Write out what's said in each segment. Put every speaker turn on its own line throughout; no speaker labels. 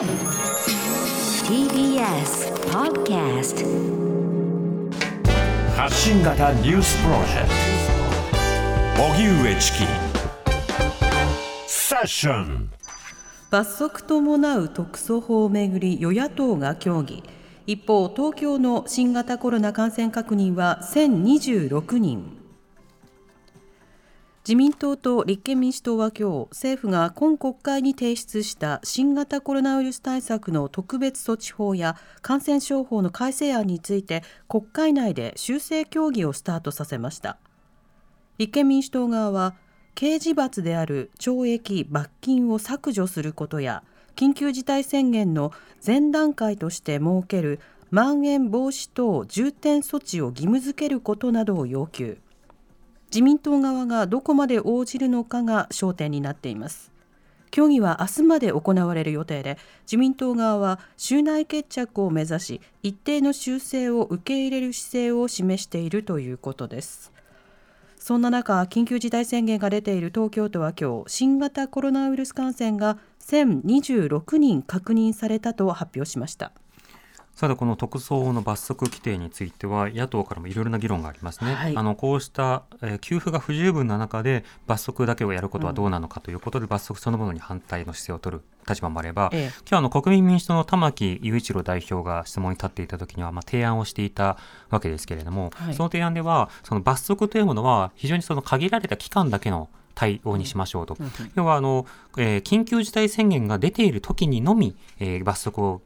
TBS Podcast
発信型ニュースプロジェクト。荻上チキ。セッション
罰則伴う特措法をめぐり与野党が協議。一方東京の新型コロナ感染確認は1026人自民党と立憲民主党は今日政府が今国会に提出した新型コロナウイルス対策の特別措置法や感染症法の改正案について国会内で修正協議をスタートさせました。立憲民主党側は刑事罰である懲役罰金を削除することや緊急事態宣言の前段階として設けるまん延防止等重点措置を義務付けることなどを要求。自民党側がどこまで応じるのかが焦点になっています。協議は明日まで行われる予定で自民党側は州内決着を目指し一定の修正を受け入れる姿勢を示しているということです。そんな中緊急事態宣言が出ている東京都は今日新型コロナウイルス感染が1026人確認されたと発表しました。
さてこの特措法の罰則規定については野党からもいろいろな議論がありますね、はい、あのこうした、えー、給付が不十分な中で罰則だけをやることはどうなのかということで、うん、罰則そのものに反対の姿勢を取る立場もあれば、ええ、今日あの国民民主党の玉木雄一郎代表が質問に立っていた時には、まあ、提案をしていたわけですけれども、はい、その提案ではその罰則というものは非常にその限られた期間だけの対応にしましょうと、うん、要はあの、えー、緊急事態宣言が出ている時にのみ、えー、罰則を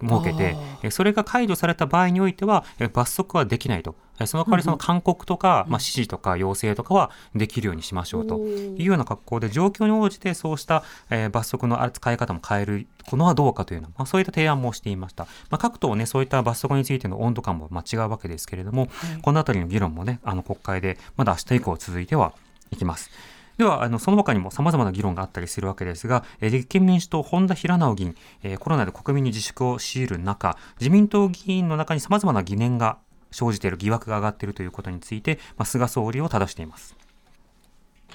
設けて、それが解除された場合においては、罰則はできないと。その代わりその勧告とか、まあ、指示とか要請とかはできるようにしましょうというような格好で、状況に応じてそうした、え罰則の扱い方も変えるのはどうかというのは、まあ、そういった提案もしていました。まあ、各党ね、そういった罰則についての温度感もまあ違うわけですけれども、このあたりの議論もね、あの国会でまだ明日以降続いてはいきます。では、あのその他にも様々な議論があったりするわけですが、え立憲民主党、本田平直議員、えコロナで国民に自粛を強いる中、自民党議員の中に様々な疑念が生じている疑惑が上がっているということについて、まあ、菅総理を正しています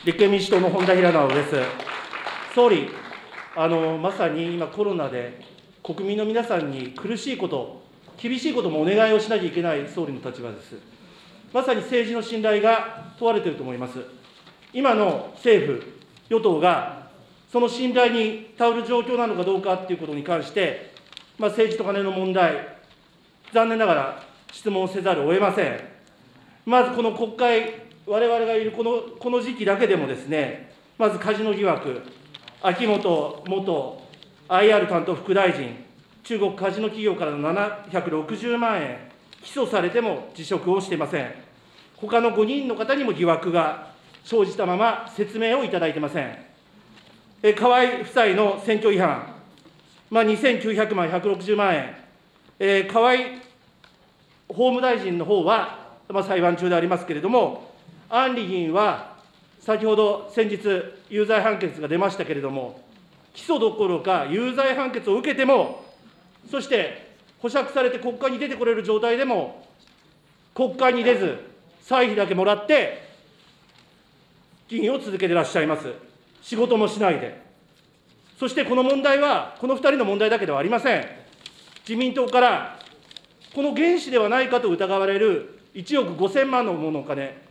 立憲民主党の本田平直です。総理、あのまさに今、コロナで国民の皆さんに苦しいこと、厳しいこともお願いをしなきゃいけない総理の立場です。まさに政治の信頼が問われていると思います。今の政府、与党が、その信頼に頼る状況なのかどうかということに関して、まあ、政治と金の問題、残念ながら質問せざるを得ません。まずこの国会、われわれがいるこのこの時期だけでもですね、まずカジノ疑惑、秋本元 IR 担当副大臣、中国カジノ企業からの760万円、起訴されても辞職をしていません。他の5人の方にも疑惑が生じたまま説明をいただいてません。え河合夫妻の選挙違反、まあ、2900万、160万円、えー、河合法務大臣の方は、まあ、裁判中でありますけれども、安里議員は先ほど先日、有罪判決が出ましたけれども、起訴どころか有罪判決を受けても、そして保釈されて国会に出てこれる状態でも、国会に出ず、歳費だけもらって、議員を続けてらっしゃいます。仕事もしないで。そしてこの問題は、この2人の問題だけではありません。自民党から、この原資ではないかと疑われる1億5000万のものお金、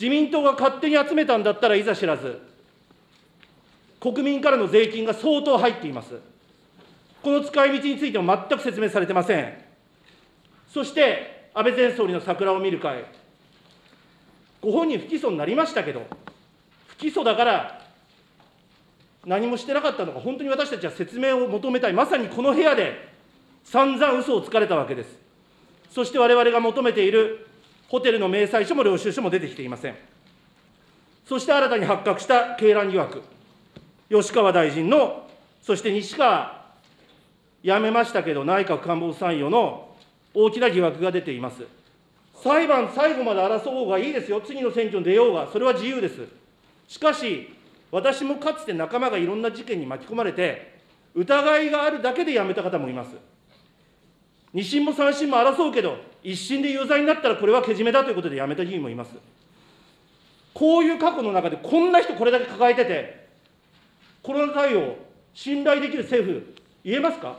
自民党が勝手に集めたんだったらいざ知らず、国民からの税金が相当入っています。この使い道についても全く説明されてません。そして、安倍前総理の桜を見る会、ご本人不起訴になりましたけど、不起訴だから何もしてなかったのか、本当に私たちは説明を求めたい、まさにこの部屋で散々嘘をつかれたわけです。そして我々が求めているホテルの明細書も領収書も出てきていません。そして新たに発覚した鶏卵疑惑、吉川大臣の、そして西川、辞めましたけど、内閣官房参与の大きな疑惑が出ています。裁判最後まで争おうがいいですよ、次の選挙に出ようが、それは自由です。しかし、私もかつて仲間がいろんな事件に巻き込まれて、疑いがあるだけで辞めた方もいます。2審も3審も争うけど、1審で有罪になったらこれはけじめだということで辞めた議員もいます。こういう過去の中で、こんな人これだけ抱えてて、コロナ対応、信頼できる政府、言えますか？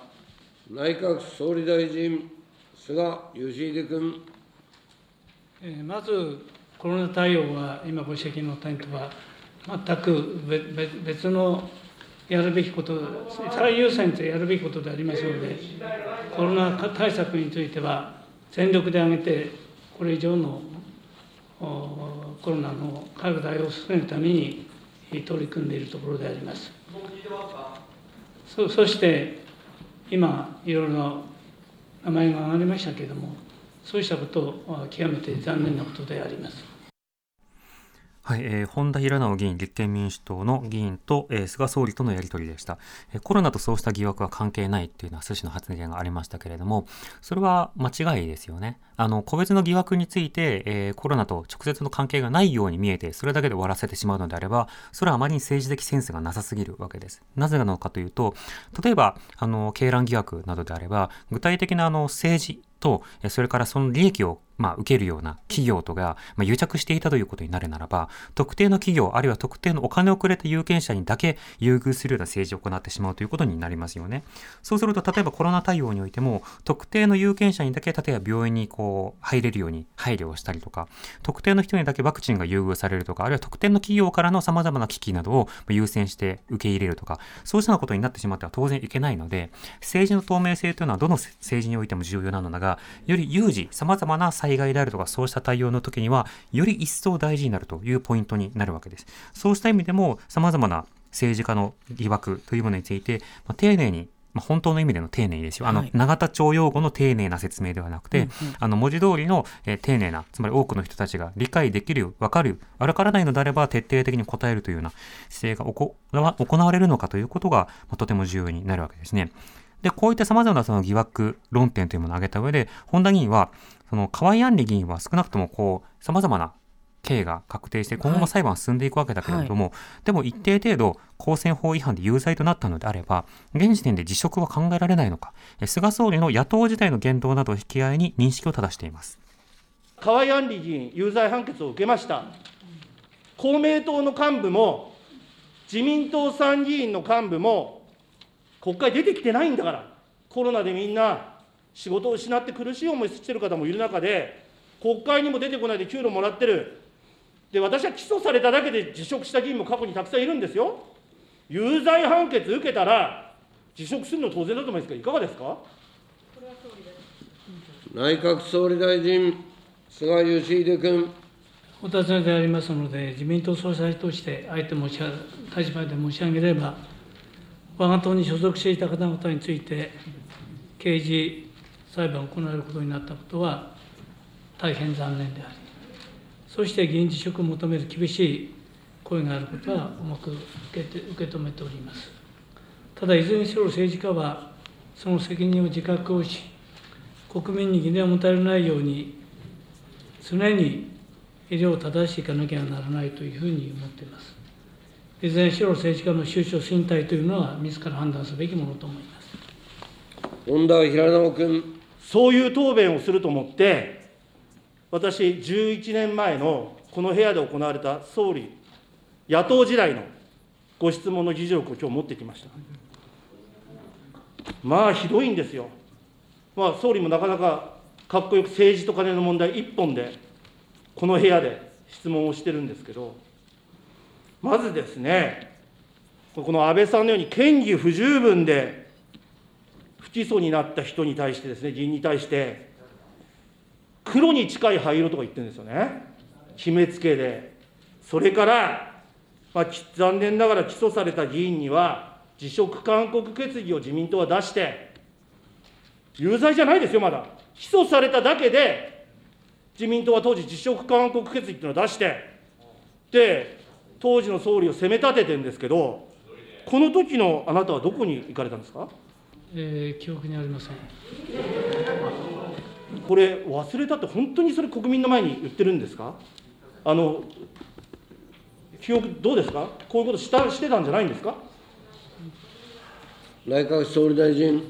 内閣総理大臣、菅義偉君。
えまず、コロナ対応は、今ご指摘の点とは、全く別のやるべきこと、最優先でやるべきことでありますので、コロナ対策については、全力で挙げて、これ以上のコロナの拡大を進めるために取り組んでいるところであります。そそして今いろいろな名前が挙がりましたけれどもそうしたことは極めて残念なことであります。
はい、えー、本田平直議員、立憲民主党の議員と、えー、菅総理とのやり取りでした、えー、コロナとそうした疑惑は関係ないっていうのは、趣旨の発言がありましたけれども、それは間違いですよね。あの、個別の疑惑について、えー、コロナと直接の関係がないように見えて、それだけで終わらせてしまうのであれば、それはあまりに政治的センスがなさすぎるわけです。なぜなのかというと、例えば、あの、鶏卵疑惑などであれば、具体的なあの政治と、それからその利益をまあ、受けるような企業とが、まあ、癒着していたということになるならば、特定の企業、あるいは特定のお金をくれた有権者にだけ優遇するような政治を行ってしまうということになりますよね。そうすると、例えばコロナ対応においても、特定の有権者にだけ、例えば病院にこう、入れるように配慮をしたりとか、特定の人にだけワクチンが優遇されるとか、あるいは特定の企業からの様々な機器などを優先して受け入れるとか、そうしたようなことになってしまっては当然いけないので、政治の透明性というのはどの政治においても重要なのだが、より有事、様々な災害であるとか、そうした対応の時には、より一層大事になるというポイントになるわけです。そうした意味でも、様々な政治家の疑惑というものについて、まあ、丁寧にまあ、本当の意味での丁寧ですよ。あの、永田町用語の丁寧な説明ではなくて、うんうん、あの、文字通りの、えー、丁寧な、つまり多くの人たちが理解できる、わかる、わからないのであれば徹底的に答えるというような姿勢が行われるのかということが、まあ、とても重要になるわけですね。で、こういった様々なその疑惑論点というものを挙げた上で、本田議員は、その河合案里議員は少なくともこう、様々な刑が確定して、今後も裁判進んでいくわけだけれども、はい。はい、でも一定程度、公選法違反で有罪となったのであれば、現時点で辞職は考えられないのか、菅総理の野党時代の言動などを引き合いに認識を正しています。
河合案里議員、有罪判決を受けました。公明党の幹部も、自民党参議院の幹部も、国会出てきてないんだから、コロナでみんな仕事を失って苦しい思いしてる方もいる中で、国会にも出てこないで給料もらってる、で私は起訴されただけで辞職した議員も過去にたくさんいるんですよ。有罪判決受けたら、辞職するの当然だと思いますけど、いかがですか？
内閣総理大臣、菅義偉君。
お尋ねでありますので、自民党総裁として、あえて申し立場で申し上げれば、我が党に所属していた方々について、刑事裁判を行えることになったことは、大変残念であり、そして議員辞職を求める厳しい声があることは重く受けて受け止めております。ただ、いずれにしろ政治家は、その責任を自覚をし、国民に疑念を持たれないように、常に医療を正していかなきゃならないというふうに思っています。いずれにしろ政治家の収支身体というのは、自ら判断すべきものと思います
本田平直君。
そういう答弁をすると思って、私、11年前のこの部屋で行われた総理、野党時代のご質問の議事録を今日持ってきました。まあ、ひどいんですよ。まあ、総理もなかなかかっこよく政治と金の問題一本で、この部屋で質問をしてるんですけど、まずですね、この安倍さんのように嫌疑不十分で不起訴になった人に対してですね、議員に対して、黒に近い灰色とか言ってるんですよね、決めつけで。それから、まあ、残念ながら起訴された議員には、辞職勧告決議を自民党は出して、有罪じゃないですよ、まだ。起訴されただけで、自民党は当時、辞職勧告決議っていうのを出して、で、当時の総理を責め立ててるんですけど、この時のあなたはどこに行かれたんですか、
えー、記憶にありません。
これ、忘れたって、本当にそれ、国民の前に言ってるんですか？あの記憶、どうですか、こういうことしたしてたんじゃないんですか？
内閣総理大臣、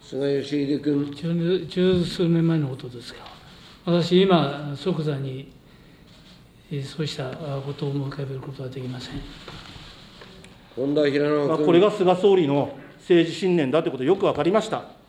菅義偉君。
十数年前のことですが、私、今、即座にそうしたことを思い浮かべることはできません。
本田平
まあ、これが菅総理の政治信念だということよく分かりました。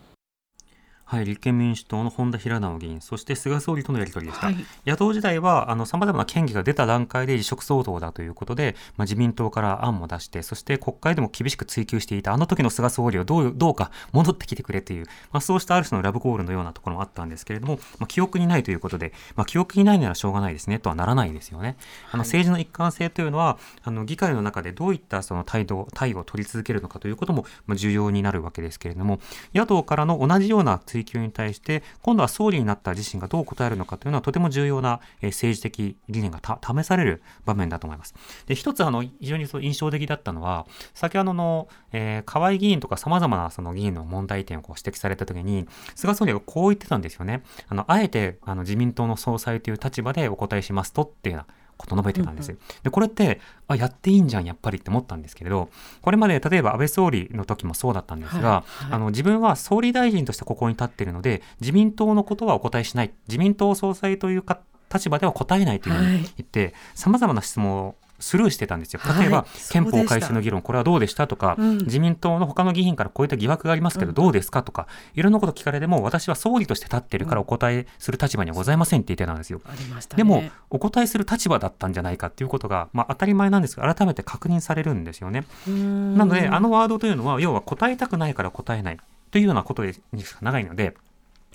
はい、立憲民主党の本田平直議員、そして菅総理とのやり取りでした。はい、野党時代は、さまざまな権利が出た段階で辞職相当だということで、まあ、自民党から案も出して、そして国会でも厳しく追及していた、あの時の菅総理をどうどうか戻ってきてくれという、まあ、そうしたある種のラブコールのようなところもあったんですけれども、まあ、記憶にないということで、まあ、記憶にないならしょうがないですねとはならないですよね。あの政治の一貫性というのは、あの議会の中でどういったその態度、態度を取り続けるのかということも重要になるわけですけれども、野党からの同じような追追及に対して、今度は総理になった自身がどう答えるのかというのはとても重要な、え政治的理念が試される場面だと思います。で、一つあの、非常に印象的だったのは、先ほどの、えー、河合議員とか様々なその議員の問題点をこう指摘されたときに、菅総理がこう言ってたんですよね。あの、あえて、あの、自民党の総裁という立場でお答えしますとっていうようなこと述べてたんです。で、これって、あ、やっていいんじゃん、やっぱりって思ったんですけれど、これまで例えば安倍総理の時もそうだったんですが、はいはい、あの、自分は総理大臣としてここに立っているので、自民党のことはお答えしない。自民党総裁というか立場では答えないというふうに言って、さまざまな質問をスルーしてたんですよ。例えば、はい、憲法改正の議論、これはどうでしたとか、うん、自民党の他の議員からこういった疑惑がありますけど、どうですかとか、いろんなこと聞かれても、私は総理として立ってるからお答えする立場にはございませんって言ってたんですよ。でも、お答えする立場だったんじゃないかっていうことが、まあ、当たり前なんですが、改めて確認されるんですよね。なので、あのワードというのは、要は答えたくないから答えないというようなことにしか長いので、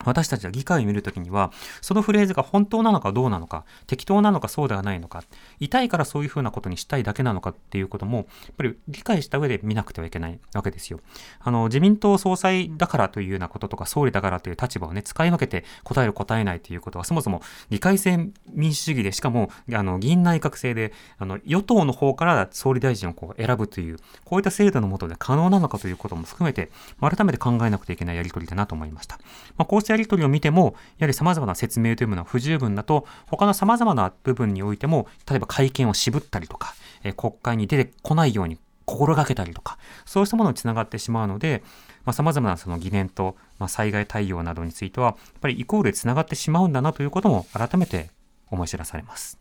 私たちは議会を見るときには、そのフレーズが本当なのかどうなのか、適当なのかそうではないのか、痛いからそういうふうなことにしたいだけなのかっていうことも、やっぱり理解した上で見なくてはいけないわけですよ。あの、自民党総裁だからというようなこととか、総理だからという立場をね、使い分けて答える答えないということは、そもそも議会制民主主義で、しかも、あの、議員内閣制で、あの、与党の方から総理大臣をこう選ぶという、こういった制度のもとで可能なのかということも含めて、改めて考えなくてはいけないやり取りだなと思いました。まあ、こうしたやり取りを見ても、やはり様々な説明というものは不十分だと、他の様々な部分においても、例えば会見を渋ったりとか、え国会に出てこないように心がけたりとか、そうしたものにつながってしまうので、まあ、様々なその疑念と、まあ、災害対応などについては、やっぱりイコールでつながってしまうんだなということも改めて思い知らされます。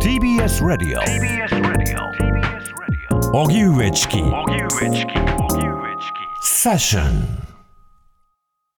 TBS Radio 荻上チキセッション